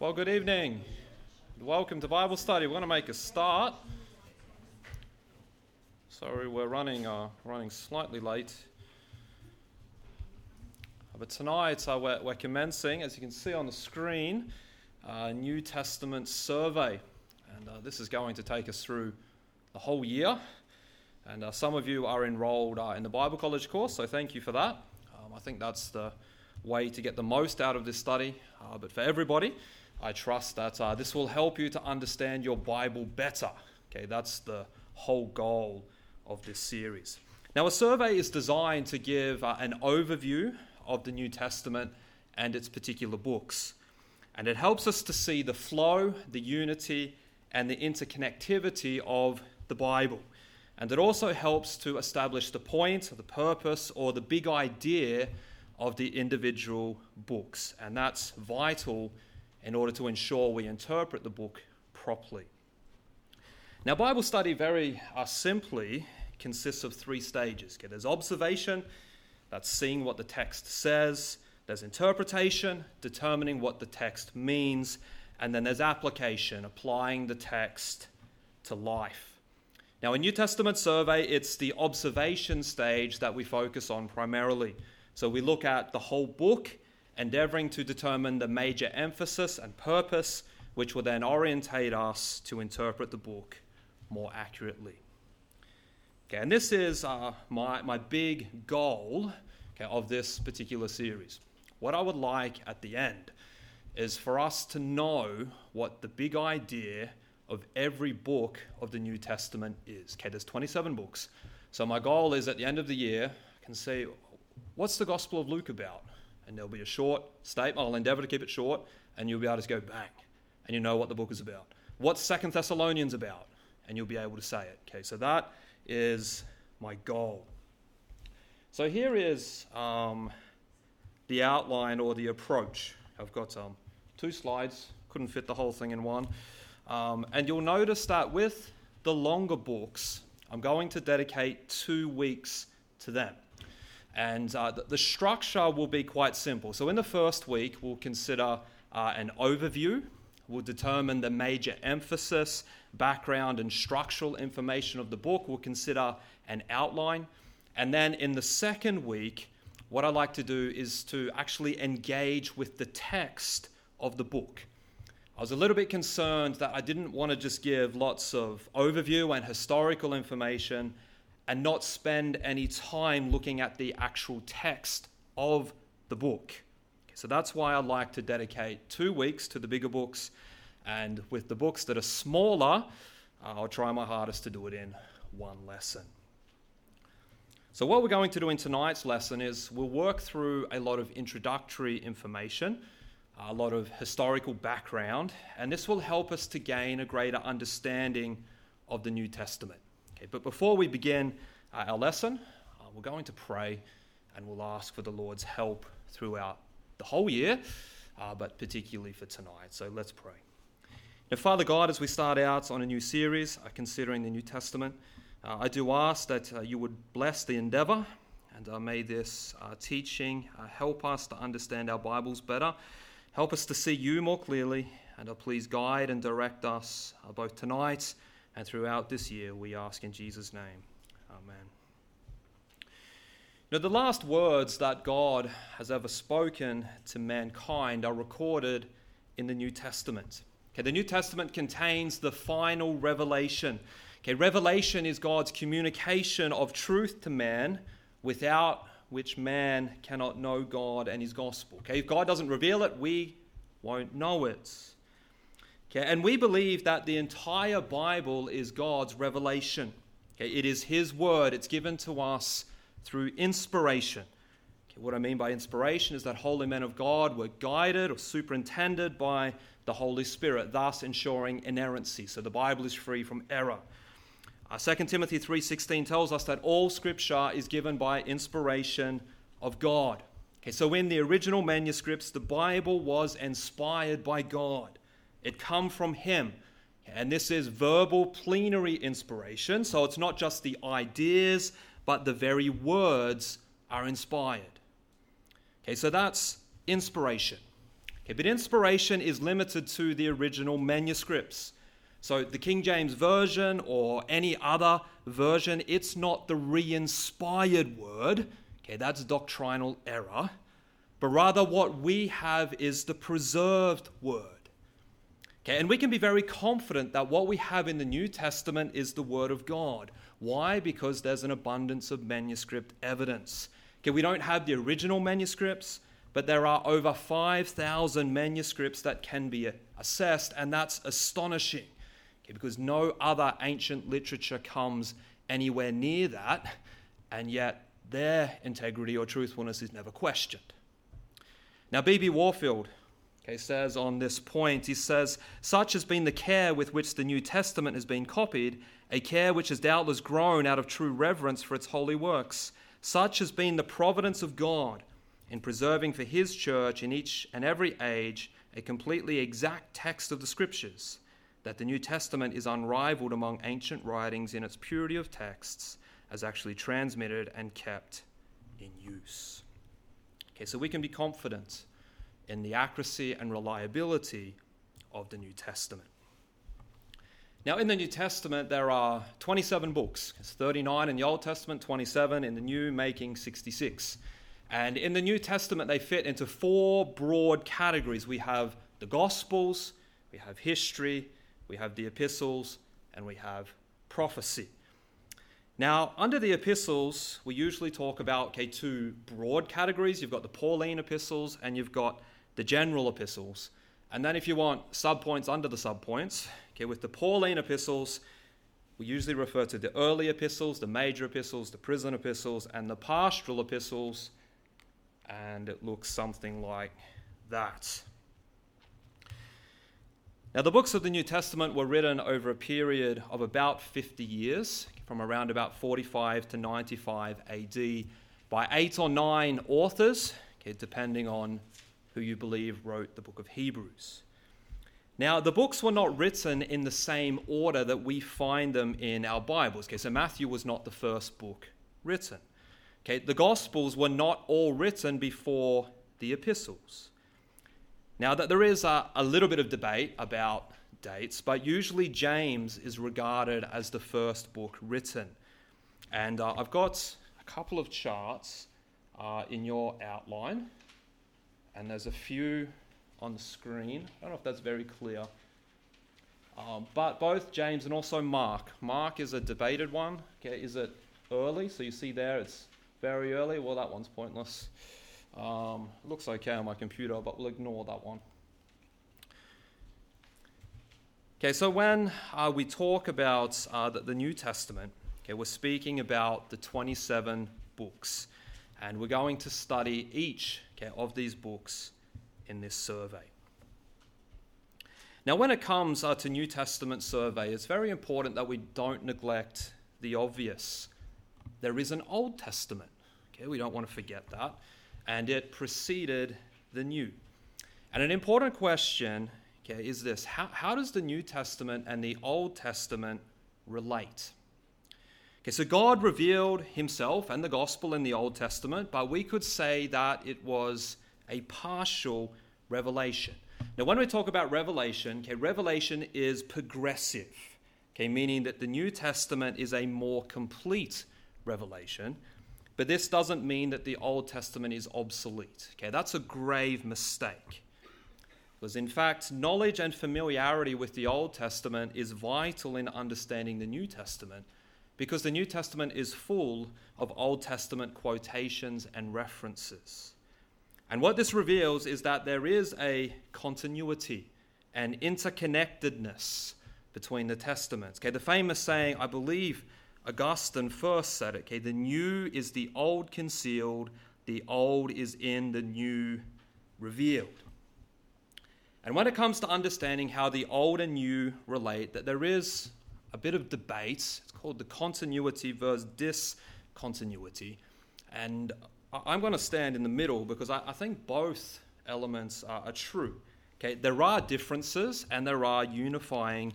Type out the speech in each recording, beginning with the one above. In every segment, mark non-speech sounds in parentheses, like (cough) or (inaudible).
Well, good evening. Welcome to Bible study. We're going to make a start. Sorry, we're running uh, running slightly late. But tonight uh, we're, we're, commencing, as you can see on the screen, a New Testament survey. And uh, this is going to take us through the whole year. And uh, some of you are enrolled uh, in the Bible College course, so thank you for that. Um, I think that's the way to get the most out of this study. Uh, but for everybody, I trust that uh, this will help you to understand your Bible better. Okay, that's the whole goal of this series. Now, a survey is designed to give uh, an overview of the New Testament and its particular books. And it helps us to see the flow, the unity, and the interconnectivity of the Bible. And it also helps to establish the point, the purpose, or the big idea of the individual books. And that's vital in order to ensure we interpret the book properly. Now, Bible study, very uh, simply, consists of three stages. Okay, there's observation, that's seeing what the text says, there's interpretation, determining what the text means, and then there's application, applying the text to life. Now, in New Testament survey, it's the observation stage that we focus on primarily. So we look at the whole book, endeavoring to determine the major emphasis and purpose, which will then orientate us to interpret the book more accurately. Okay, and this is uh, my, my big goal okay, of this particular series. What I would like at the end is for us to know what the big idea of every book of the New Testament is. Okay, there's 27 books. So my goal is at the end of the year, I can say, what's the Gospel of Luke about? And there'll be a short statement. I'll endeavor to keep it short, and you'll be able to go bang, and you know what the book is about. What's Second Thessalonians about? And you'll be able to say it. Okay, so that is my goal. So here is um, the outline or the approach. I've got um, two slides, couldn't fit the whole thing in one. Um, and you'll notice that with the longer books, I'm going to dedicate two weeks to them. And uh, the, structure will be quite simple. So, in the first week, we'll consider uh, an overview, we'll determine the major emphasis, background, and structural information of the book, we'll consider an outline. And then in the second week, what I like to do is to actually engage with the text of the book. I was a little bit concerned that I didn't want to just give lots of overview and historical information and not spend any time looking at the actual text of the book. So that's why I like to dedicate two weeks to the bigger books, and with the books that are smaller, uh, I'll try my hardest to do it in one lesson. So, what we're going to do in tonight's lesson is we'll work through a lot of introductory information, a lot of historical background, and this will help us to gain a greater understanding of the New Testament. Okay, but before we begin uh, our lesson, uh, we're going to pray and we'll ask for the Lord's help throughout the whole year, uh, but particularly for tonight. So let's pray. Now, Father God, as we start out on a new series uh, considering the New Testament, uh, I do ask that you would bless the endeavor and may this teaching help us to understand our Bibles better. Help us to see you more clearly, and please guide and direct us both tonight and throughout this year, we ask in Jesus' name. Amen. Now, the last words that God has ever spoken to mankind are recorded in the New Testament. Okay, the New Testament contains the final revelation. Okay, revelation is God's communication of truth to man without which man cannot know God and his gospel. Okay, if God doesn't reveal it, we won't know it. Okay, and we believe that the entire Bible is God's revelation. Okay, it is His word, it's given to us through inspiration. Okay, what I mean by inspiration is that holy men of God were guided or superintended by the Holy Spirit, thus ensuring inerrancy. So the Bible is free from error. Uh, 2 Timothy 3:16 tells us that all scripture is given by inspiration of God. Okay, so in the original manuscripts, the Bible was inspired by God. It come from him. And this is verbal plenary inspiration, so it's not just the ideas, but the very words are inspired. Okay, so that's inspiration. Okay, but inspiration is limited to the original manuscripts. So the King James Version or any other version, it's not the re inspired word. Okay, that's doctrinal error. But rather, what we have is the preserved word. Okay, and we can be very confident that what we have in the New Testament is the Word of God. Why? Because there's an abundance of manuscript evidence. Okay, we don't have the original manuscripts, but there are over 5,000 manuscripts that can be assessed, and that's astonishing okay, because no other ancient literature comes anywhere near that, and yet their integrity or truthfulness is never questioned. Now, B.B. Warfield okay, says on this point, he says, Such has been the care with which the New Testament has been copied, a care which has doubtless grown out of true reverence for its holy works. Such has been the providence of God in preserving for his church in each and every age a completely exact text of the Scriptures, that the New Testament is unrivaled among ancient writings in its purity of texts as actually transmitted and kept in use. Okay, so we can be confident in the accuracy and reliability of the New Testament. Now, in the New Testament, there are 27 books. It's 39 in the Old Testament, 27 in the New, making 66. And in the New Testament, they fit into four broad categories. We have the Gospels, we have history, we have the epistles, and we have prophecy. Now, under the epistles, we usually talk about okay, two broad categories. You've got the Pauline epistles and you've got the general epistles. And then if you want subpoints under the subpoints, okay, with the Pauline epistles, we usually refer to the early epistles, the major epistles, the prison epistles, and the pastoral epistles. And it looks something like that. Now, the books of the New Testament were written over a period of about 50 years, from around about 45 to 95 AD, by eight or nine authors, okay, depending on who you believe wrote the book of Hebrews. Now, the books were not written in the same order that we find them in our Bibles. Okay, so Matthew was not the first book written. Okay, the Gospels were not all written before the epistles. Now, that there is a, a little bit of debate about dates, but usually James is regarded as the first book written. And uh, I've got a couple of charts uh, in your outline, and there's a few on the screen. I don't know if that's very clear. Um, but both James and also Mark. Mark is a debated one. Okay, is it early? So you see there, it's very early. Well, that one's pointless. Um, looks okay on my computer, but we'll ignore that one. Okay, so when uh, we talk about uh, the, the, New Testament, okay, we're speaking about the 27 books, and we're going to study each okay, of these books in this survey. Now, when it comes uh, to New Testament survey, it's very important that we don't neglect the obvious. There is an Old Testament. Okay, we don't want to forget that and it preceded the New. And an important question okay, is this how, how does the New Testament and the Old Testament relate? Okay, so God revealed himself and the gospel in the Old Testament, but we could say that it was a partial revelation. Now, when we talk about revelation, okay, revelation is progressive, okay, meaning that the New Testament is a more complete revelation, but this doesn't mean that the Old Testament is obsolete. Okay, that's a grave mistake. Because in fact, knowledge and familiarity with the Old Testament is vital in understanding the New Testament because the New Testament is full of Old Testament quotations and references. And what this reveals is that there is a continuity and interconnectedness between the testaments. Okay, the famous saying, I believe Augustine first said it. Okay, the new is the old concealed, the old is in the new revealed. And when it comes to understanding how the old and new relate, that there is a bit of debate. It's called the continuity versus discontinuity. And I'm going to stand in the middle because I, I think both elements are, are true. Okay, there are differences and there are unifying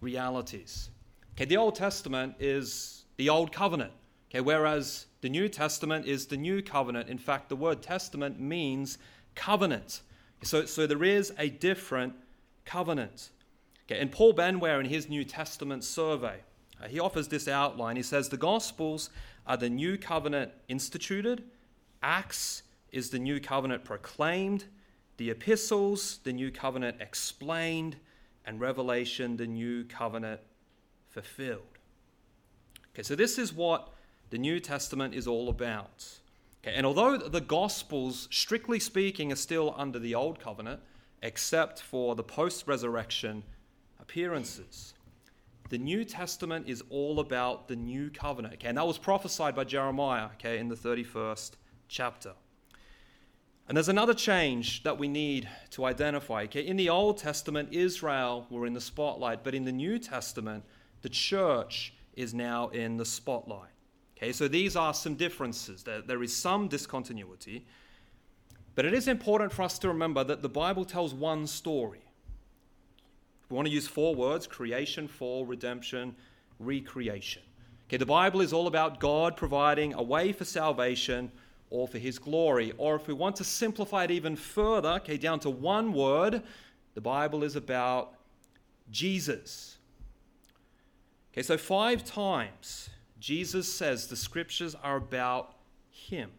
realities. Okay, the Old Testament is the Old Covenant, okay, whereas the New Testament is the New Covenant. In fact, the word testament means covenant. So, so there is a different covenant. Okay, and Paul Benware, in his New Testament survey, uh, he offers this outline. He says the Gospels are the new covenant instituted, Acts is the new covenant proclaimed, the epistles, the new covenant explained, and Revelation, the new covenant fulfilled. Okay, so this is what the New Testament is all about. Okay, and although the Gospels, strictly speaking, are still under the Old Covenant, except for the post resurrection appearances, the New Testament is all about the New Covenant. Okay, and that was prophesied by Jeremiah okay, in the 31st chapter. And there's another change that we need to identify. Okay? In the Old Testament, Israel were in the spotlight, but in the New Testament, the church is now in the spotlight. Okay, so these are some differences. There, there is some discontinuity, but it is important for us to remember that the Bible tells one story. We want to use four words creation, fall, redemption, recreation. Okay, the Bible is all about God providing a way for salvation or for his glory. Or if we want to simplify it even further, okay, down to one word, the Bible is about Jesus. Okay, so five times Jesus says the scriptures are about him.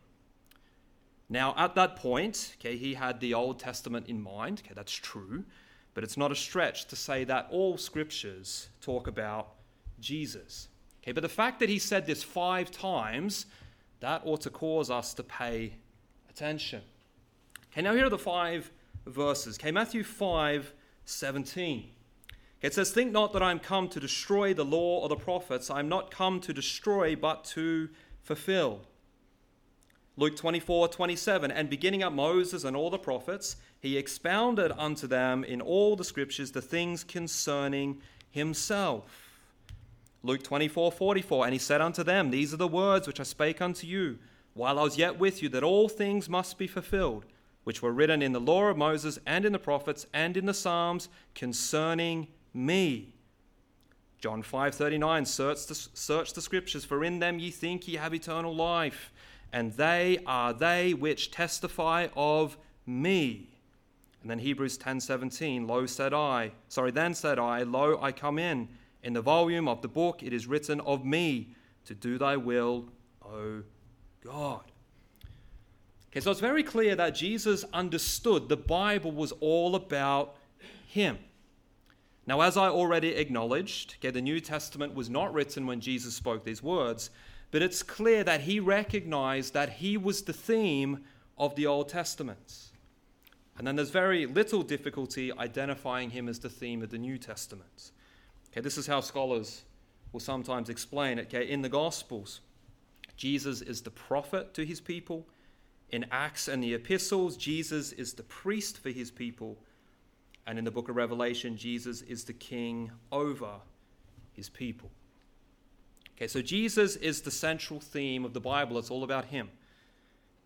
Now, at that point, okay, he had the Old Testament in mind. Okay, that's true. But it's not a stretch to say that all scriptures talk about Jesus. Okay, but the fact that he said this five times that ought to cause us to pay attention. Okay, now here are the five verses. Okay, Matthew 5 17. Okay, it says, Think not that I am come to destroy the law or the prophets. I am not come to destroy, but to fulfill. Luke 24 27. And beginning at Moses and all the prophets, he expounded unto them in all the scriptures the things concerning himself. Luke 24 44. And he said unto them, These are the words which I spake unto you, while I was yet with you, that all things must be fulfilled, which were written in the law of Moses, and in the prophets, and in the Psalms concerning me. John 5:39 search the, search the scriptures for in them ye think ye have eternal life and they are they which testify of me. And then Hebrews 10:17 lo said I sorry then said I lo I come in in the volume of the book it is written of me to do thy will, O God. Okay, so it's very clear that Jesus understood the Bible was all about him. Now, as I already acknowledged, okay, the New Testament was not written when Jesus spoke these words, but it's clear that he recognized that he was the theme of the Old Testament. And then there's very little difficulty identifying him as the theme of the New Testament. Okay, this is how scholars will sometimes explain it. Okay, in the Gospels, Jesus is the prophet to his people. In Acts and the epistles, Jesus is the priest for his people. And in the book of Revelation, Jesus is the king over his people. Okay, so Jesus is the central theme of the Bible. It's all about him.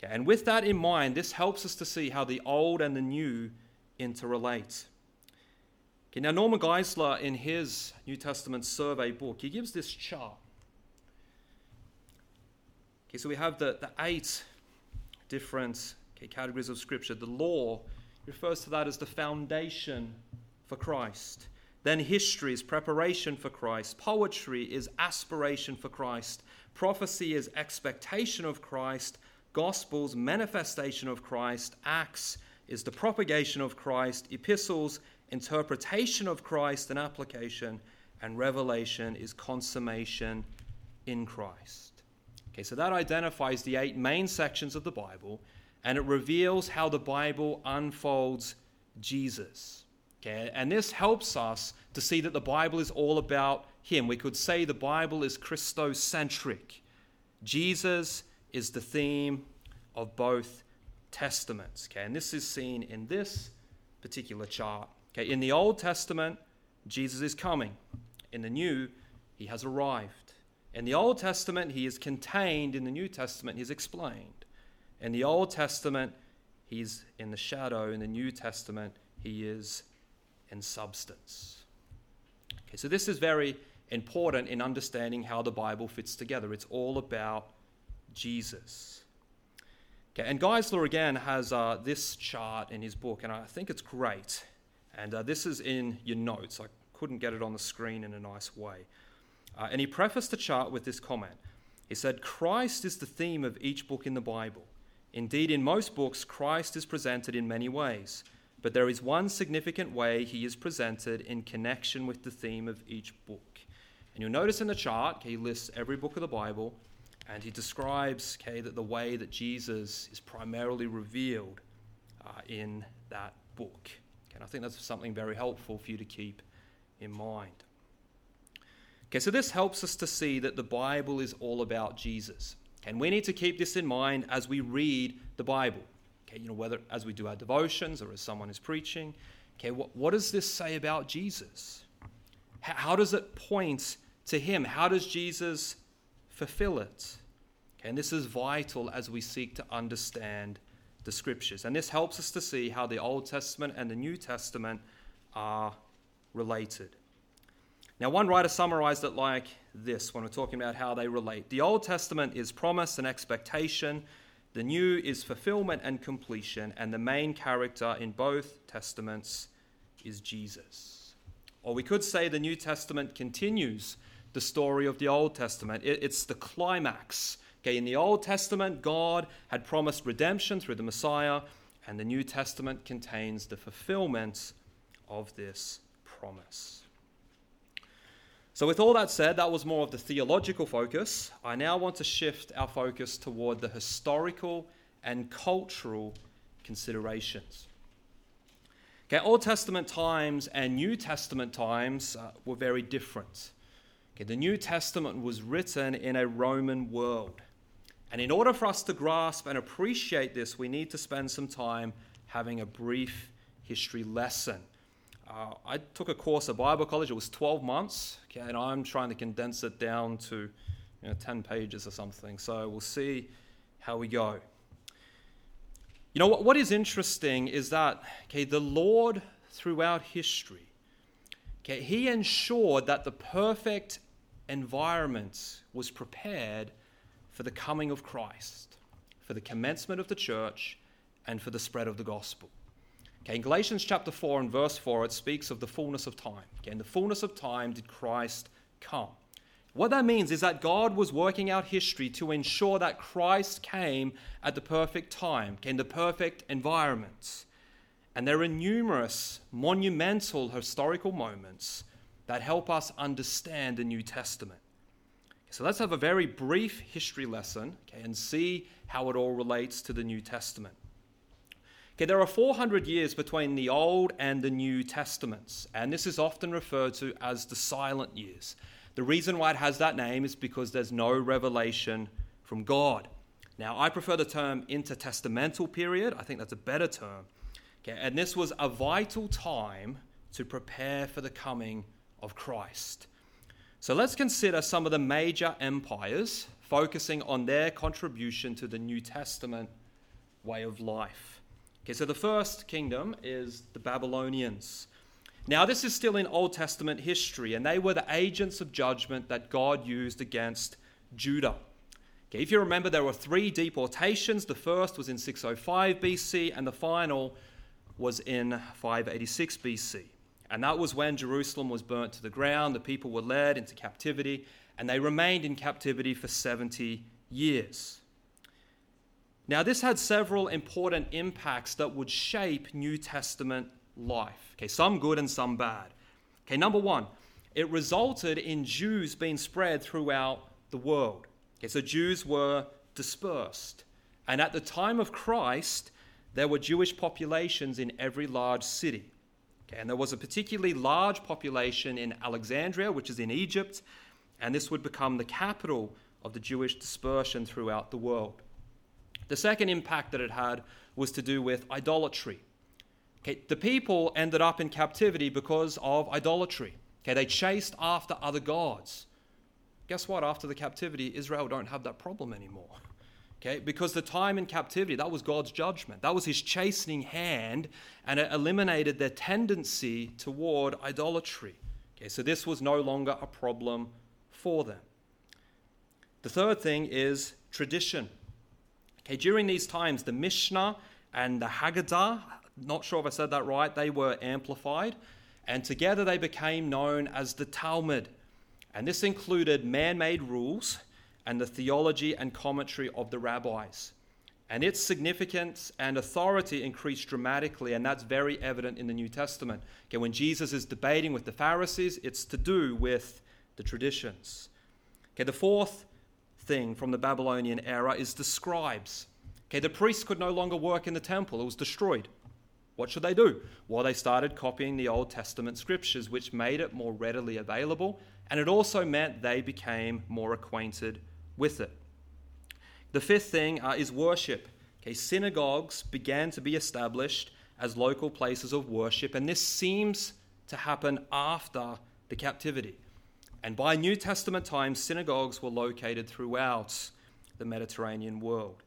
Okay, and with that in mind, this helps us to see how the old and the new interrelate. Okay, now Norman Geisler, in his New Testament survey book, he gives this chart. Okay, so we have the, the eight different okay, categories of Scripture. The law refers to that as the foundation for Christ. Then history is preparation for Christ. Poetry is aspiration for Christ. Prophecy is expectation of Christ. Gospels, manifestation of Christ. Acts is the propagation of Christ. Epistles, interpretation of Christ and application, and revelation is consummation in Christ. Okay, so that identifies the eight main sections of the Bible, and it reveals how the Bible unfolds Jesus. Okay, and this helps us to see that the Bible is all about Him. We could say the Bible is Christocentric. Jesus is the theme of both testaments. Okay, and this is seen in this particular chart Okay, in the Old Testament, Jesus is coming. In the New, he has arrived. In the Old Testament, he is contained. In the New Testament, he is explained. In the Old Testament, he's in the shadow. In the New Testament, he is in substance. Okay, so this is very important in understanding how the Bible fits together. It's all about Jesus. Okay, and Geisler again has uh, this chart in his book, and I think it's great. And uh, this is in your notes. I couldn't get it on the screen in a nice way. Uh, and he prefaced the chart with this comment. He said, Christ is the theme of each book in the Bible. Indeed, in most books, Christ is presented in many ways, but there is one significant way he is presented in connection with the theme of each book. And you'll notice in the chart, he lists every book of the Bible, and he describes okay, that the way that Jesus is primarily revealed uh, in that book. Okay, and I think that's something very helpful for you to keep in mind. Okay, so this helps us to see that the Bible is all about Jesus. And we need to keep this in mind as we read the Bible. Okay, you know, whether as we do our devotions or as someone is preaching. Okay, what, what does this say about Jesus? How, how does it point to him? How does Jesus fulfill it? Okay, and this is vital as we seek to understand the scriptures. And this helps us to see how the Old Testament and the New Testament are related. Now, one writer summarized it like this when we're talking about how they relate. The Old Testament is promise and expectation, the New is fulfillment and completion, and the main character in both Testaments is Jesus. Or we could say the New Testament continues the story of the Old Testament, it's the climax. Okay, in the Old Testament, God had promised redemption through the Messiah, and the New Testament contains the fulfillment of this promise. So, with all that said, that was more of the theological focus. I now want to shift our focus toward the historical and cultural considerations. Okay, Old Testament times and New Testament times uh, were very different. Okay, the New Testament was written in a Roman world. And in order for us to grasp and appreciate this, we need to spend some time having a brief history lesson. Uh, I took a course at Bible college. It was 12 months, okay, and I'm trying to condense it down to you know, 10 pages or something. So we'll see how we go. You know what, what is interesting is that okay, the Lord throughout history, okay, He ensured that the perfect environment was prepared for the coming of Christ, for the commencement of the church, and for the spread of the gospel. Okay, in Galatians chapter 4 and verse 4, it speaks of the fullness of time. Okay, in the fullness of time did Christ come. What that means is that God was working out history to ensure that Christ came at the perfect time, okay, in the perfect environment. And there are numerous monumental historical moments that help us understand the New Testament. So let's have a very brief history lesson okay, and see how it all relates to the New Testament. Okay, there are 400 years between the Old and the New Testaments, and this is often referred to as the silent years. The reason why it has that name is because there's no revelation from God. Now, I prefer the term intertestamental period, I think that's a better term. Okay, and this was a vital time to prepare for the coming of Christ. So let's consider some of the major empires focusing on their contribution to the New Testament way of life. Okay, so the first kingdom is the Babylonians. Now, this is still in Old Testament history, and they were the agents of judgment that God used against Judah. Okay, if you remember, there were three deportations. The first was in 605 BC, and the final was in 586 BC. And that was when Jerusalem was burnt to the ground, the people were led into captivity, and they remained in captivity for 70 years. Now, this had several important impacts that would shape New Testament life. Okay, some good and some bad. Okay, number one, it resulted in Jews being spread throughout the world. Okay, so Jews were dispersed. And at the time of Christ, there were Jewish populations in every large city. And there was a particularly large population in Alexandria, which is in Egypt, and this would become the capital of the Jewish dispersion throughout the world. The second impact that it had was to do with idolatry. Okay, the people ended up in captivity because of idolatry. Okay, they chased after other gods. Guess what? After the captivity, Israel don't have that problem anymore. (laughs) Okay, because the time in captivity, that was God's judgment. That was his chastening hand, and it eliminated their tendency toward idolatry. Okay, so this was no longer a problem for them. The third thing is tradition. Okay, during these times, the Mishnah and the Haggadah, not sure if I said that right, they were amplified, and together they became known as the Talmud. And this included man made rules and the theology and commentary of the rabbis. And its significance and authority increased dramatically, and that's very evident in the New Testament. Okay, when Jesus is debating with the Pharisees, it's to do with the traditions. Okay, the fourth thing from the Babylonian era is the scribes. Okay, the priests could no longer work in the temple, it was destroyed. What should they do? Well, they started copying the Old Testament scriptures, which made it more readily available, and it also meant they became more acquainted with it. The fifth thing uh, is worship. Okay, synagogues began to be established as local places of worship, and this seems to happen after the captivity. And by New Testament times, synagogues were located throughout the Mediterranean world.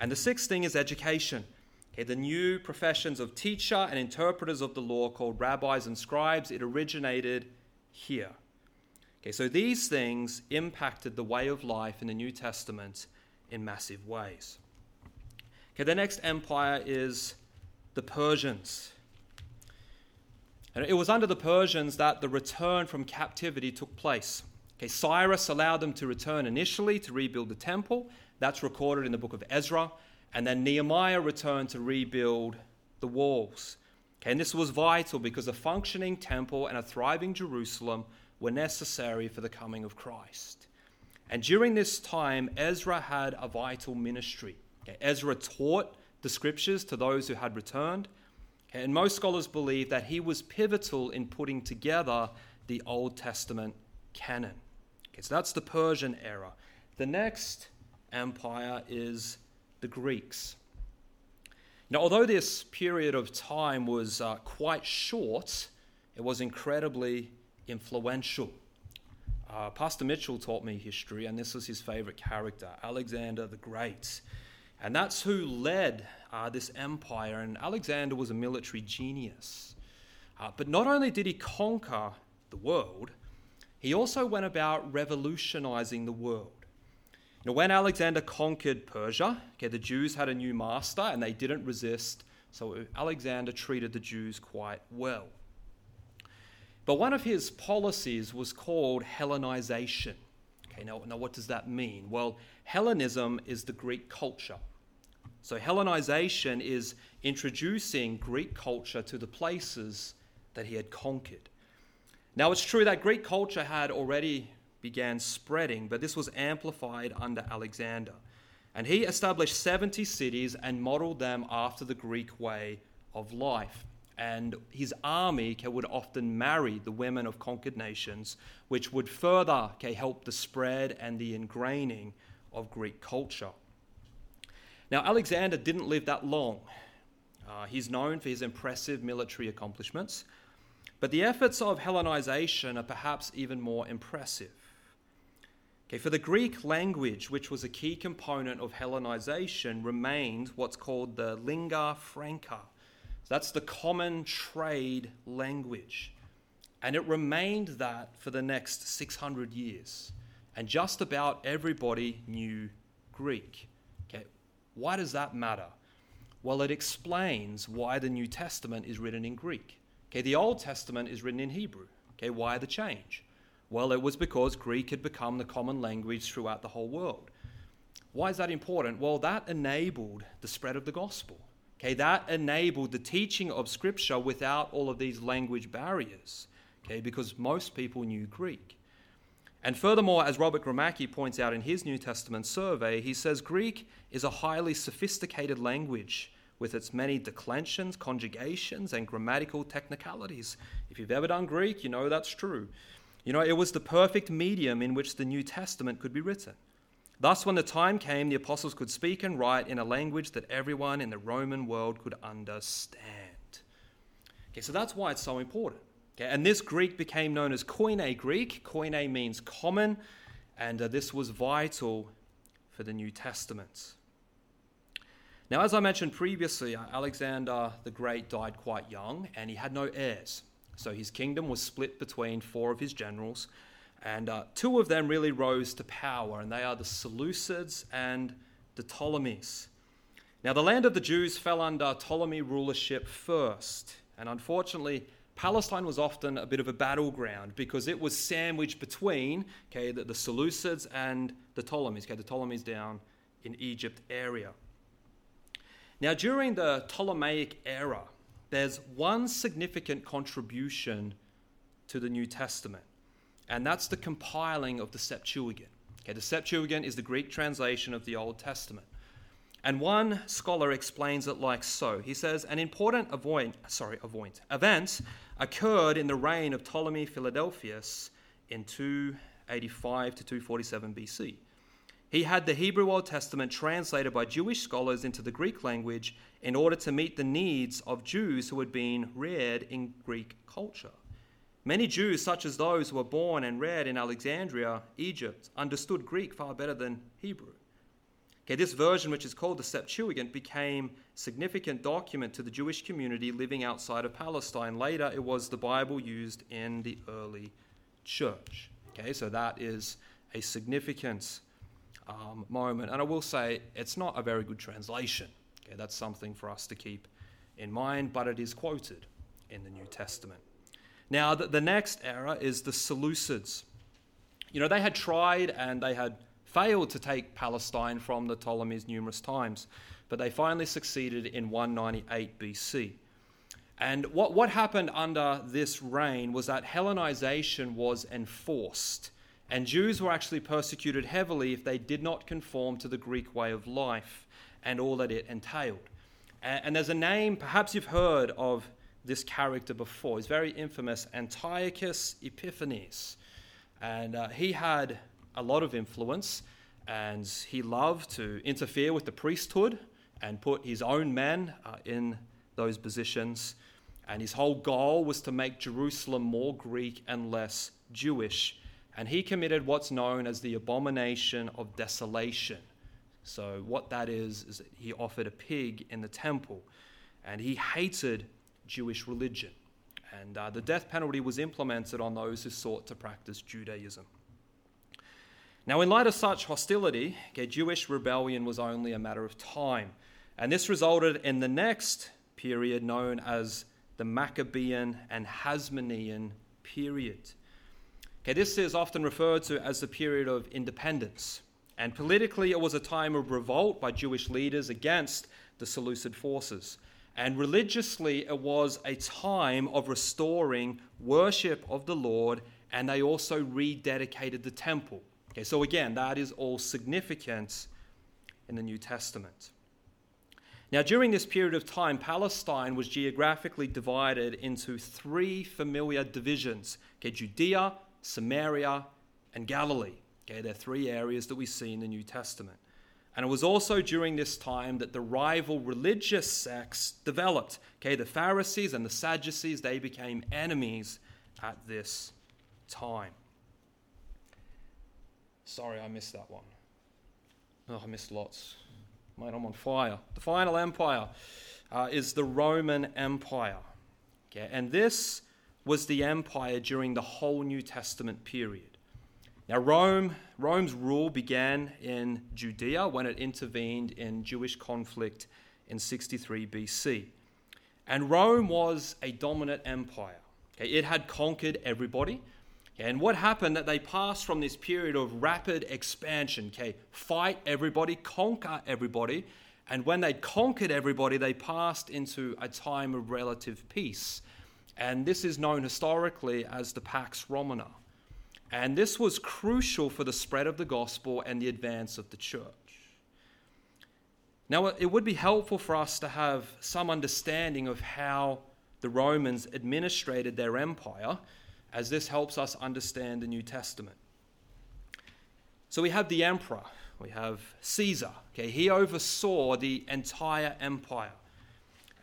And the sixth thing is education. Okay, the new professions of teacher and interpreters of the law, called rabbis and scribes, it originated here. Okay, so these things impacted the way of life in the New Testament in massive ways. Okay, the next empire is the Persians. And it was under the Persians that the return from captivity took place. Okay, Cyrus allowed them to return initially to rebuild the temple. That's recorded in the book of Ezra. And then Nehemiah returned to rebuild the walls. Okay, and this was vital because a functioning temple and a thriving Jerusalem were necessary for the coming of Christ. And during this time, Ezra had a vital ministry. Okay, Ezra taught the scriptures to those who had returned. Okay, and most scholars believe that he was pivotal in putting together the Old Testament canon. Okay, so that's the Persian era. The next empire is the Greeks. Now, although this period of time was uh, quite short, it was incredibly influential. Uh, Pastor Mitchell taught me history, and this was his favorite character, Alexander the Great. And that's who led uh, this empire. And Alexander was a military genius. Uh, but not only did he conquer the world, he also went about revolutionizing the world. Know, when Alexander conquered Persia, okay, the Jews had a new master and they didn't resist, so Alexander treated the Jews quite well. But one of his policies was called Hellenization. Okay, now, now what does that mean? Well, Hellenism is the Greek culture. So Hellenization is introducing Greek culture to the places that he had conquered. Now it's true that Greek culture had already began spreading, but this was amplified under Alexander. And he established 70 cities and modeled them after the Greek way of life and his army would often marry the women of conquered nations, which would further help the spread and the ingraining of Greek culture. Now, Alexander didn't live that long. Uh, he's known for his impressive military accomplishments, but the efforts of Hellenization are perhaps even more impressive. Okay, for the Greek language, which was a key component of Hellenization, remained what's called the lingua franca, that's the common trade language. And it remained that for the next 600 years. And just about everybody knew Greek. Okay, why does that matter? Well, it explains why the New Testament is written in Greek. Okay, the Old Testament is written in Hebrew. Okay, why the change? Well, it was because Greek had become the common language throughout the whole world. Why is that important? Well, that enabled the spread of the gospel. Okay, that enabled the teaching of Scripture without all of these language barriers, okay, because most people knew Greek. And furthermore, as Robert Gromacki points out in his New Testament survey, he says Greek is a highly sophisticated language with its many declensions, conjugations, and grammatical technicalities. If you've ever done Greek, you know that's true. You know, it was the perfect medium in which the New Testament could be written. Thus, when the time came, the apostles could speak and write in a language that everyone in the Roman world could understand. Okay, so that's why it's so important. Okay, and this Greek became known as Koine Greek. Koine means common, and uh, this was vital for the New Testament. Now, as I mentioned previously, uh, Alexander the Great died quite young, and he had no heirs. So his kingdom was split between four of his generals. And uh, two of them really rose to power, and they are the Seleucids and the Ptolemies. Now, the land of the Jews fell under Ptolemy rulership first, and unfortunately, Palestine was often a bit of a battleground because it was sandwiched between okay, the, the Seleucids and the Ptolemies, okay, the Ptolemies down in Egypt area. Now, during the Ptolemaic era, there's one significant contribution to the New Testament, and that's the compiling of the Septuagint. Okay, the Septuagint is the Greek translation of the Old Testament. And one scholar explains it like so. He says, An important avoid, sorry, avoid, event occurred in the reign of Ptolemy Philadelphus in 285 to 247 BC. He had the Hebrew Old Testament translated by Jewish scholars into the Greek language in order to meet the needs of Jews who had been reared in Greek culture. Many Jews, such as those who were born and reared in Alexandria, Egypt, understood Greek far better than Hebrew. Okay, this version, which is called the Septuagint, became a significant document to the Jewish community living outside of Palestine. Later, it was the Bible used in the early church. Okay, so that is a significant um, moment. And I will say it's not a very good translation. Okay, that's something for us to keep in mind, but it is quoted in the New Testament. Now, the, the next era is the Seleucids. You know, they had tried and they had failed to take Palestine from the Ptolemies numerous times, but they finally succeeded in 198 BC. And what, what happened under this reign was that Hellenization was enforced, and Jews were actually persecuted heavily if they did not conform to the Greek way of life and all that it entailed. And, and there's a name, perhaps you've heard of this character before. He's very infamous, Antiochus Epiphanes. And uh, he had a lot of influence, and he loved to interfere with the priesthood and put his own men uh, in those positions. And his whole goal was to make Jerusalem more Greek and less Jewish. And he committed what's known as the abomination of desolation. So, what that is, is that he offered a pig in the temple. And he hated Jewish religion. And uh, the death penalty was implemented on those who sought to practice Judaism. Now, in light of such hostility, okay, Jewish rebellion was only a matter of time. And this resulted in the next period known as the Maccabean and Hasmonean period. Okay, this is often referred to as the period of independence. And politically, it was a time of revolt by Jewish leaders against the Seleucid forces. And religiously, it was a time of restoring worship of the Lord, and they also rededicated the temple. Okay, so again, that is all significant in the New Testament. Now, during this period of time, Palestine was geographically divided into three familiar divisions okay, Judea, Samaria, and Galilee. Okay, they're three areas that we see in the New Testament. And it was also during this time that the rival religious sects developed. Okay, the Pharisees and the Sadducees, they became enemies at this time. Sorry, I missed that one. Oh, I missed lots. Mate, I'm on fire. The final empire uh, is the Roman Empire. Okay, and this was the empire during the whole New Testament period. Now, Rome, Rome's rule began in Judea when it intervened in Jewish conflict in 63 BC. And Rome was a dominant empire. Okay, it had conquered everybody. And what happened that they passed from this period of rapid expansion, okay, fight everybody, conquer everybody, and when they'd conquered everybody, they passed into a time of relative peace. And this is known historically as the Pax Romana. And this was crucial for the spread of the gospel and the advance of the church. Now, it would be helpful for us to have some understanding of how the Romans administrated their empire as this helps us understand the New Testament. So we have the emperor, we have Caesar. Okay, he oversaw the entire empire.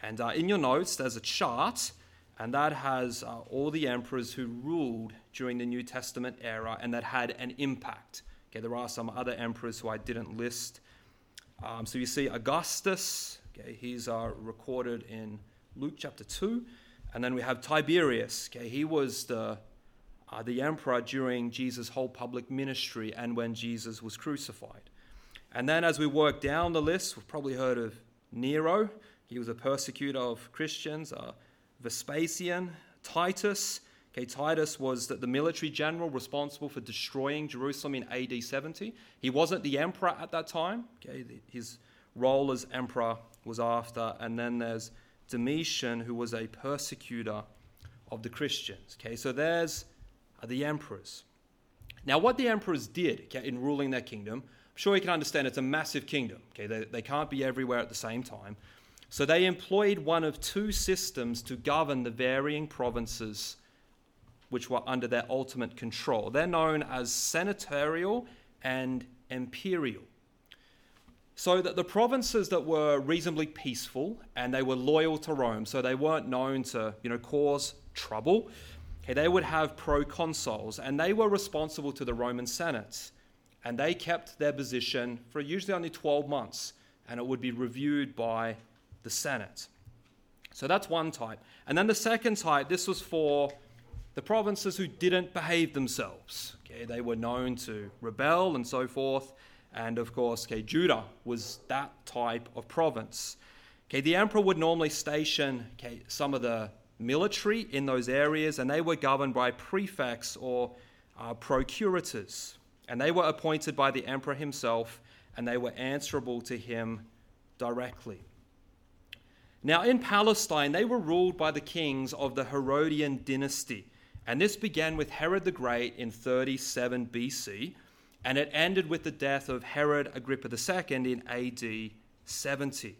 And uh, in your notes, there's a chart, and that has uh, all the emperors who ruled during the New Testament era and that had an impact. Okay, there are some other emperors who I didn't list. Um, so you see Augustus, okay, he's uh, recorded in Luke chapter 2. And then we have Tiberius. Okay, he was the, uh, the emperor during Jesus' whole public ministry and when Jesus was crucified. And then as we work down the list, we've probably heard of Nero. He was a persecutor of Christians. Uh, Vespasian, Titus. Okay, Titus was the, military general responsible for destroying Jerusalem in AD 70. He wasn't the emperor at that time. Okay, his role as emperor was after. And then there's Domitian, who was a persecutor of the Christians. Okay, so there's uh, the emperors. Now, what the emperors did okay, in ruling their kingdom, I'm sure you can understand it's a massive kingdom. Okay, they, they can't be everywhere at the same time. So they employed one of two systems to govern the varying provinces which were under their ultimate control. They're known as senatorial and imperial. So that the provinces that were reasonably peaceful and they were loyal to Rome, so they weren't known to, you know, cause trouble, okay, they would have proconsuls and they were responsible to the Roman Senate. And they kept their position for usually only 12 months and it would be reviewed by the Senate. So that's one type. And then the second type, this was for the provinces who didn't behave themselves. Okay, they were known to rebel and so forth. And of course, okay, Judah was that type of province. Okay, the emperor would normally station okay, some of the military in those areas, and they were governed by prefects or uh, procurators. And they were appointed by the emperor himself, and they were answerable to him directly. Now, in Palestine, they were ruled by the kings of the Herodian dynasty. And this began with Herod the Great in 37 BC, and it ended with the death of Herod Agrippa II in AD 70.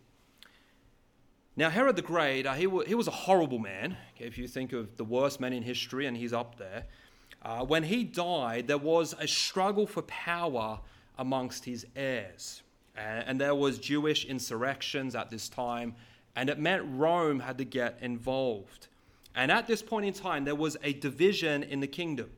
Now, Herod the Great, uh, he, w- he was a horrible man. If you think of the worst men in history, and he's up there. Uh, when he died, there was a struggle for power amongst his heirs. And, and there was Jewish insurrections at this time, and it meant Rome had to get involved. And at this point in time, there was a division in the kingdom.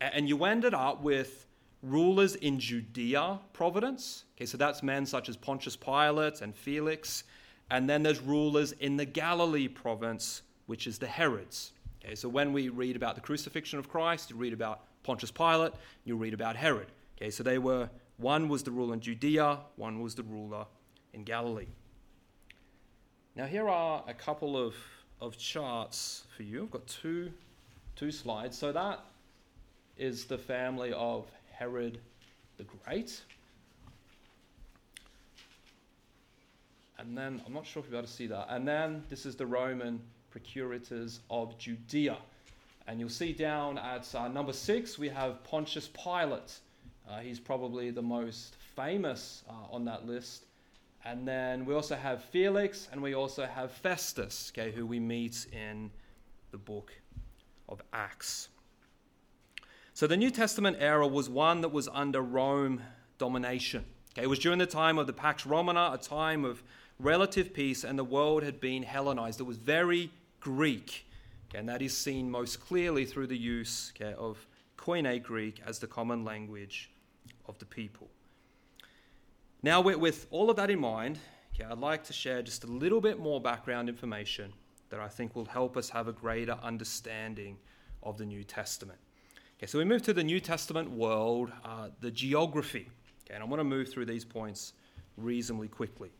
And you ended up with rulers in Judea providence. Okay, so that's men such as Pontius Pilate and Felix. And then there's rulers in the Galilee province, which is the Herods. Okay, so when we read about the crucifixion of Christ, you read about Pontius Pilate, you read about Herod. Okay, so they were one was the ruler in Judea, one was the ruler in Galilee. Now here are a couple of of charts for you. I've got two, two slides. So that is the family of Herod the Great. And then, I'm not sure if you're able to see that. And then this is the Roman procurators of Judea. And you'll see down at uh, number six, we have Pontius Pilate. Uh, he's probably the most famous uh, on that list. And then we also have Felix and we also have Festus, okay, who we meet in the book of Acts. So the New Testament era was one that was under Rome domination. Okay, it was during the time of the Pax Romana, a time of relative peace, and the world had been Hellenized. It was very Greek, okay, and that is seen most clearly through the use okay, of Koine Greek as the common language of the people. Now, with, all of that in mind, I'd like to share just a little bit more background information that I think will help us have a greater understanding of the New Testament. Okay, so we move to the New Testament world, uh, the geography. Okay, and I want to move through these points reasonably quickly.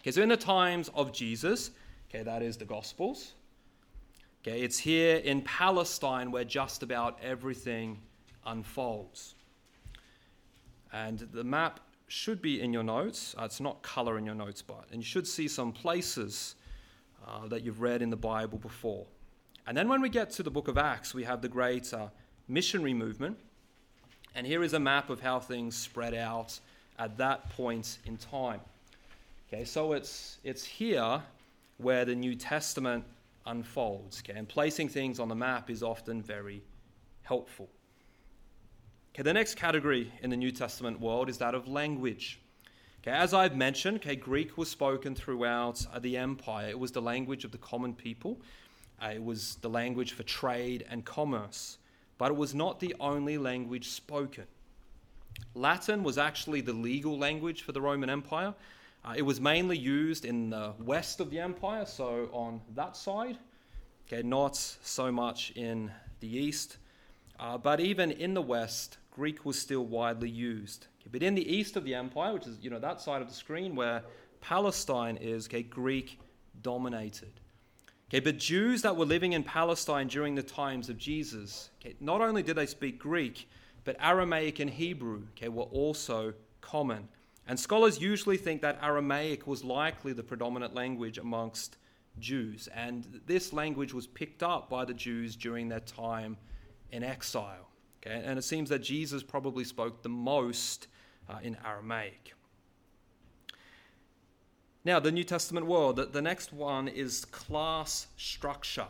Okay, so in the times of Jesus, okay, that is the Gospels. Okay, it's here in Palestine where just about everything unfolds. And the map should be in your notes. Uh, it's not color in your notes, but and you should see some places uh, that you've read in the Bible before. And then when we get to the book of Acts, we have the great uh, missionary movement. And here is a map of how things spread out at that point in time. Okay, so it's, it's here where the New Testament unfolds. Okay, and placing things on the map is often very helpful. Okay, the next category in the New Testament world is that of language. Okay, as I've mentioned, okay, Greek was spoken throughout uh, the empire. It was the language of the common people. Uh, it was the language for trade and commerce. But it was not the only language spoken. Latin was actually the legal language for the Roman Empire. Uh, it was mainly used in the west of the empire, so on that side. Okay, not so much in the east. Uh, but even in the west, Greek was still widely used. But in the east of the empire, which is you know that side of the screen where Palestine is, okay, Greek dominated. Okay, but Jews that were living in Palestine during the times of Jesus, okay, not only did they speak Greek, but Aramaic and Hebrew okay, were also common. And scholars usually think that Aramaic was likely the predominant language amongst Jews. And this language was picked up by the Jews during their time in exile. Okay? And it seems that Jesus probably spoke the most uh, in Aramaic. Now, the New Testament world, the, next one is class structure.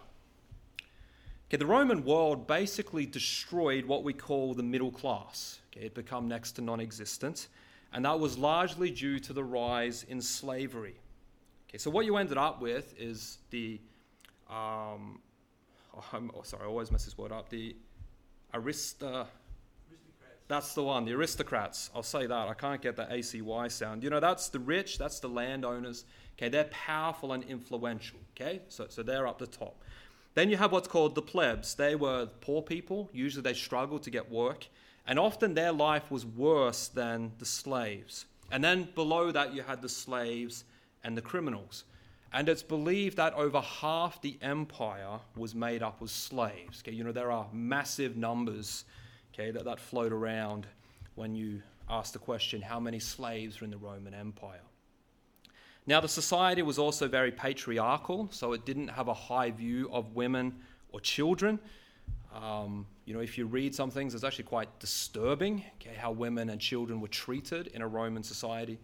Okay, the Roman world basically destroyed what we call the middle class. Okay, it became next to non existent, and that was largely due to the rise in slavery. Okay, so what you ended up with is the, um, (laughs) oh, oh, sorry, I always mess this word up, the arista, that's the one, the aristocrats. I'll say that. I can't get the ACY sound. You know, that's the rich, that's the landowners. Okay, they're powerful and influential. Okay, so, so they're up the top. Then you have what's called the plebs. They were poor people. Usually they struggled to get work. And often their life was worse than the slaves. And then below that, you had the slaves and the criminals. And it's believed that over half the empire was made up of slaves. Okay, you know, there are massive numbers okay, that, that float around when you ask the question how many slaves were in the Roman Empire. Now, the society was also very patriarchal, so it didn't have a high view of women or children. Um, you know, if you read some things, it's actually quite disturbing okay, how women and children were treated in a Roman society.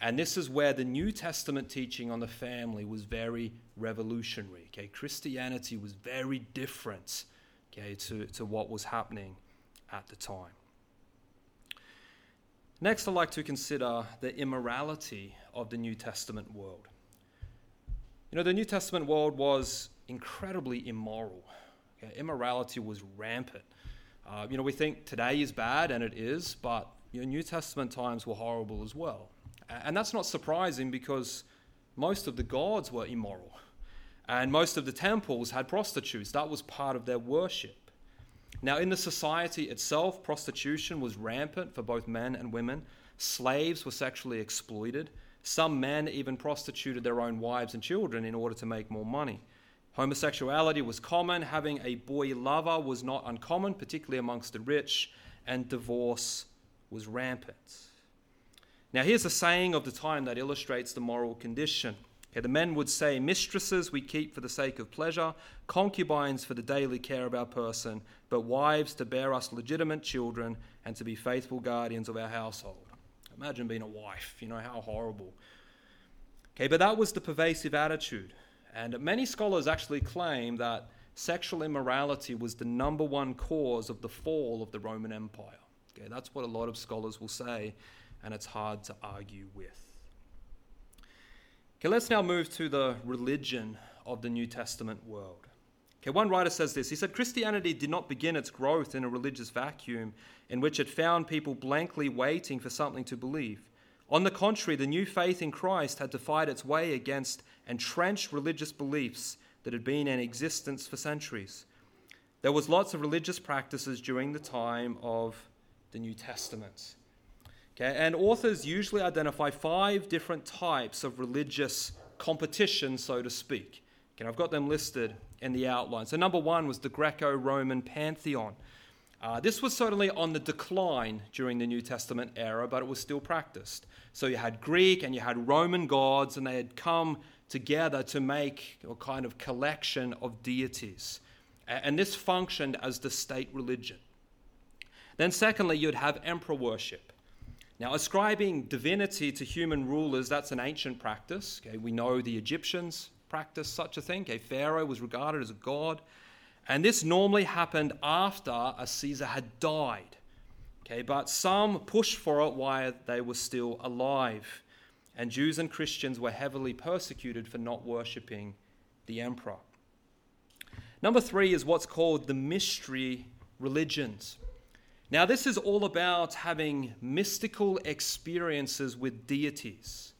And this is where the New Testament teaching on the family was very revolutionary. Okay, Christianity was very different okay, to, to what was happening at the time. Next, I'd like to consider the immorality of the New Testament world. You know, the New Testament world was incredibly immoral. Okay? Immorality was rampant. Uh, you know, we think today is bad, and it is, but New Testament times were horrible as well. And that's not surprising because most of the gods were immoral, and most of the temples had prostitutes. That was part of their worship. Now, in the society itself, prostitution was rampant for both men and women. Slaves were sexually exploited. Some men even prostituted their own wives and children in order to make more money. Homosexuality was common. Having a boy lover was not uncommon, particularly amongst the rich, and divorce was rampant. Now, here's a saying of the time that illustrates the moral condition. Okay, the men would say, Mistresses we keep for the sake of pleasure, concubines for the daily care of our person, but wives to bear us legitimate children and to be faithful guardians of our household. Imagine being a wife, you know, how horrible. Okay, but that was the pervasive attitude. And many scholars actually claim that sexual immorality was the number one cause of the fall of the Roman Empire. Okay, that's what a lot of scholars will say, and it's hard to argue with. Okay, let's now move to the religion of the New Testament world. Okay, one writer says this. He said Christianity did not begin its growth in a religious vacuum in which it found people blankly waiting for something to believe. On the contrary, the new faith in Christ had to fight its way against entrenched religious beliefs that had been in existence for centuries. There was lots of religious practices during the time of the New Testament. Okay, and authors usually identify five different types of religious competition, so to speak. Okay, I've got them listed in the outline. So, number one was the Greco Roman pantheon. Uh, this was certainly on the decline during the New Testament era, but it was still practiced. So, you had Greek and you had Roman gods, and they had come together to make a kind of collection of deities. And this functioned as the state religion. Then, secondly, you'd have emperor worship. Now, ascribing divinity to human rulers, that's an ancient practice. Okay? We know the Egyptians practiced such a thing. Okay? Pharaoh was regarded as a god. And this normally happened after a Caesar had died. Okay? But some pushed for it while they were still alive. And Jews and Christians were heavily persecuted for not worshipping the emperor. Number three is what's called the mystery religions. Now, this is all about having mystical experiences with deities.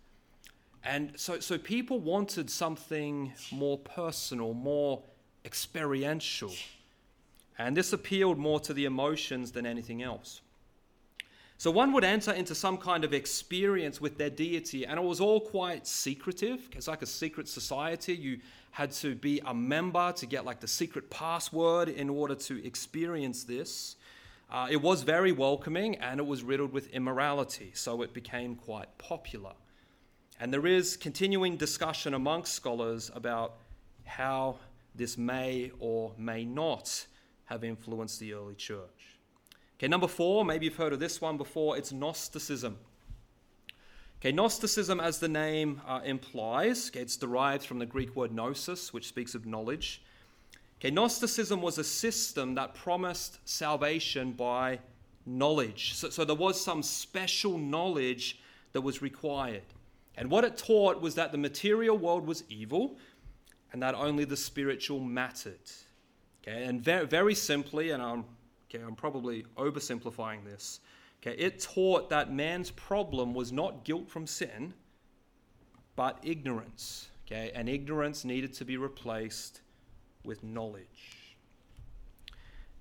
And so, so people wanted something more personal, more experiential. And this appealed more to the emotions than anything else. So one would enter into some kind of experience with their deity, and it was all quite secretive. It's like a secret society. You had to be a member to get like the secret password in order to experience this. Uh, it was very welcoming and it was riddled with immorality, so it became quite popular. And there is continuing discussion amongst scholars about how this may or may not have influenced the early church. Okay, number four, maybe you've heard of this one before, it's Gnosticism. Okay, Gnosticism, as the name uh, implies, it's derived from the Greek word gnosis, which speaks of knowledge. Okay, Gnosticism was a system that promised salvation by knowledge. So, so there was some special knowledge that was required. And what it taught was that the material world was evil and that only the spiritual mattered. Okay, and very, very simply, and I'm, okay, I'm probably oversimplifying this, okay, it taught that man's problem was not guilt from sin, but ignorance. Okay, and ignorance needed to be replaced with knowledge.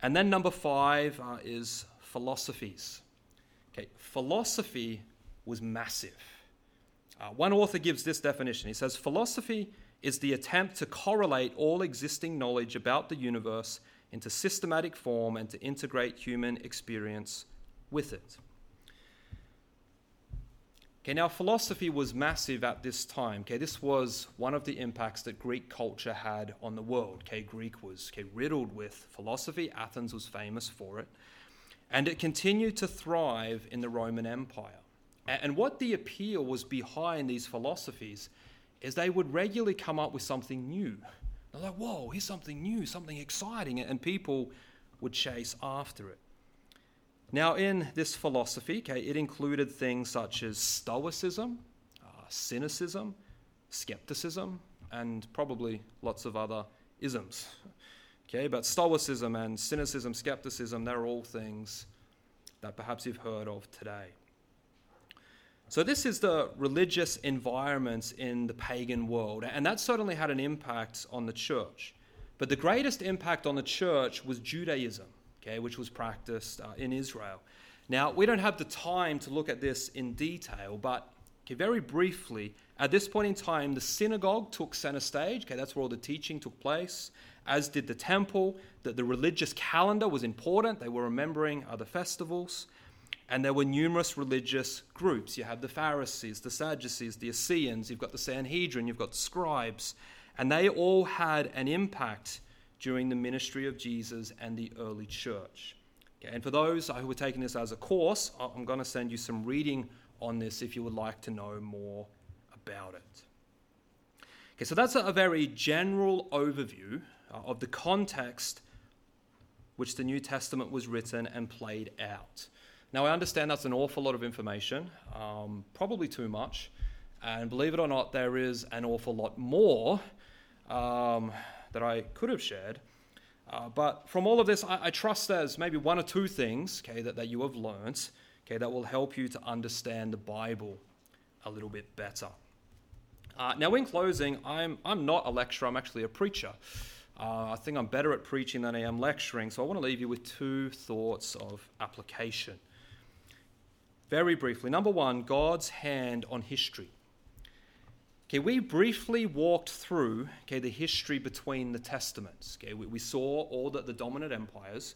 And then number five uh, is philosophies. Okay, philosophy was massive. Uh, one author gives this definition. He says, Philosophy is the attempt to correlate all existing knowledge about the universe into systematic form and to integrate human experience with it. Okay, now philosophy was massive at this time. Okay, this was one of the impacts that Greek culture had on the world. Okay, Greek was okay, riddled with philosophy. Athens was famous for it. And it continued to thrive in the Roman Empire. And what the appeal was behind these philosophies is they would regularly come up with something new. They're like, whoa, here's something new, something exciting, and people would chase after it. Now, in this philosophy, okay, it included things such as Stoicism, uh, cynicism, skepticism, and probably lots of other isms. Okay, but Stoicism and cynicism, skepticism, they're all things that perhaps you've heard of today. So, this is the religious environments in the pagan world, and that certainly had an impact on the church. But the greatest impact on the church was Judaism, okay, which was practiced uh, in Israel. Now, we don't have the time to look at this in detail, but okay, very briefly, at this point in time, the synagogue took center stage. Okay, that's where all the teaching took place, as did the temple. That the religious calendar was important. They were remembering other festivals. And there were numerous religious groups. You have the Pharisees, the Sadducees, the Essenes, you've got the Sanhedrin, you've got the scribes. And they all had an impact during the ministry of Jesus and the early church. Okay, and for those who are taking this as a course, I'm going to send you some reading on this if you would like to know more about it. Okay, so that's a very general overview uh, of the context which the New Testament was written and played out. Now, I understand that's an awful lot of information, um, probably too much. And believe it or not, there is an awful lot more um, that I could have shared. Uh, but from all of this, I, I, trust there's maybe one or two things okay, that, that you have learned okay, that will help you to understand the Bible a little bit better. Uh, now, in closing, I'm, I'm not a lecturer, I'm actually a preacher. Uh, I think I'm better at preaching than I am lecturing, so I want to leave you with two thoughts of application. Very briefly, number one, God's hand on history. Okay, we briefly walked through okay, the history between the testaments. Okay, we, we saw all the, the dominant empires.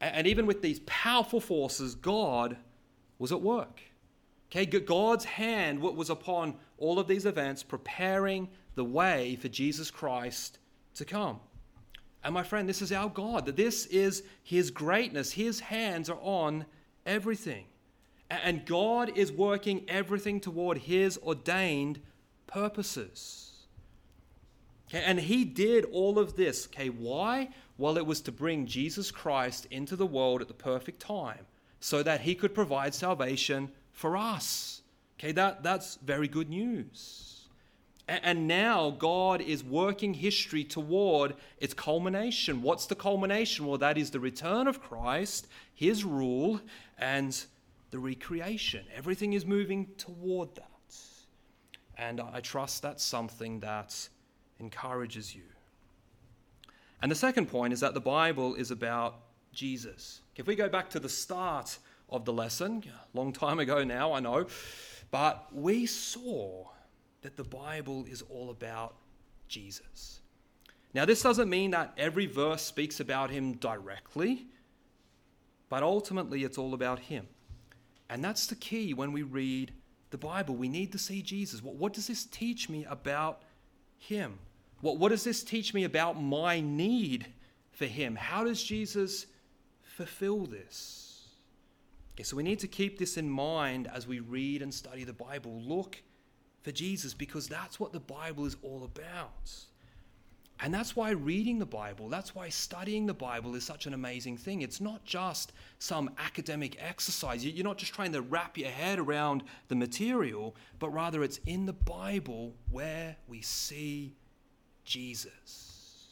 And, and even with these powerful forces, God was at work. Okay, God's hand was upon all of these events, preparing the way for Jesus Christ to come. And my friend, this is our God, that this is His greatness. His hands are on everything. And God is working everything toward His ordained purposes. Okay, and He did all of this. Okay, why? Well, it was to bring Jesus Christ into the world at the perfect time so that He could provide salvation for us. Okay, that, that's very good news. And now God is working history toward its culmination. What's the culmination? Well, that is the return of Christ, his rule, and the recreation. Everything is moving toward that. And I trust that's something that encourages you. And the second point is that the Bible is about Jesus. If we go back to the start of the lesson, a long time ago now, I know, but we saw that the Bible is all about Jesus. Now, this doesn't mean that every verse speaks about him directly, but ultimately it's all about him. And that's the key when we read the Bible. We need to see Jesus. What, what does this teach me about him? What, what does this teach me about my need for him? How does Jesus fulfill this? Okay, so we need to keep this in mind as we read and study the Bible. Look for Jesus because that's what the Bible is all about. And that's why reading the Bible, that's why studying the Bible is such an amazing thing. It's not just some academic exercise. You're not just trying to wrap your head around the material, but rather it's in the Bible where we see Jesus.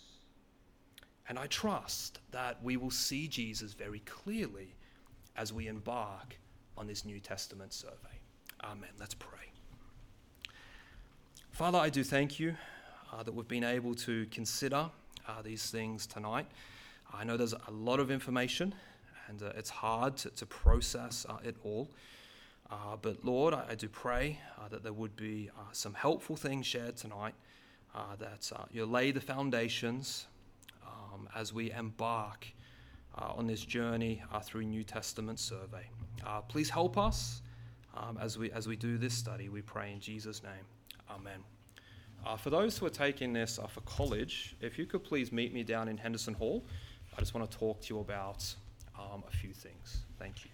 And I trust that we will see Jesus very clearly as we embark on this New Testament survey. Amen. Let's pray. Father, I do thank you uh, that we've been able to consider uh, these things tonight. I know there's a lot of information and uh, it's hard to, to process uh, it all. Uh, but Lord, I, I do pray uh, that there would be some helpful things shared tonight, that you lay the foundations um, as we embark on this journey through New Testament survey. please help us um, as, we, as we do this study. We pray in Jesus' name. Amen. Uh, for those who are taking this uh, for college, if you could please meet me down in Henderson Hall, I just want to talk to you about um, a few things. Thank you.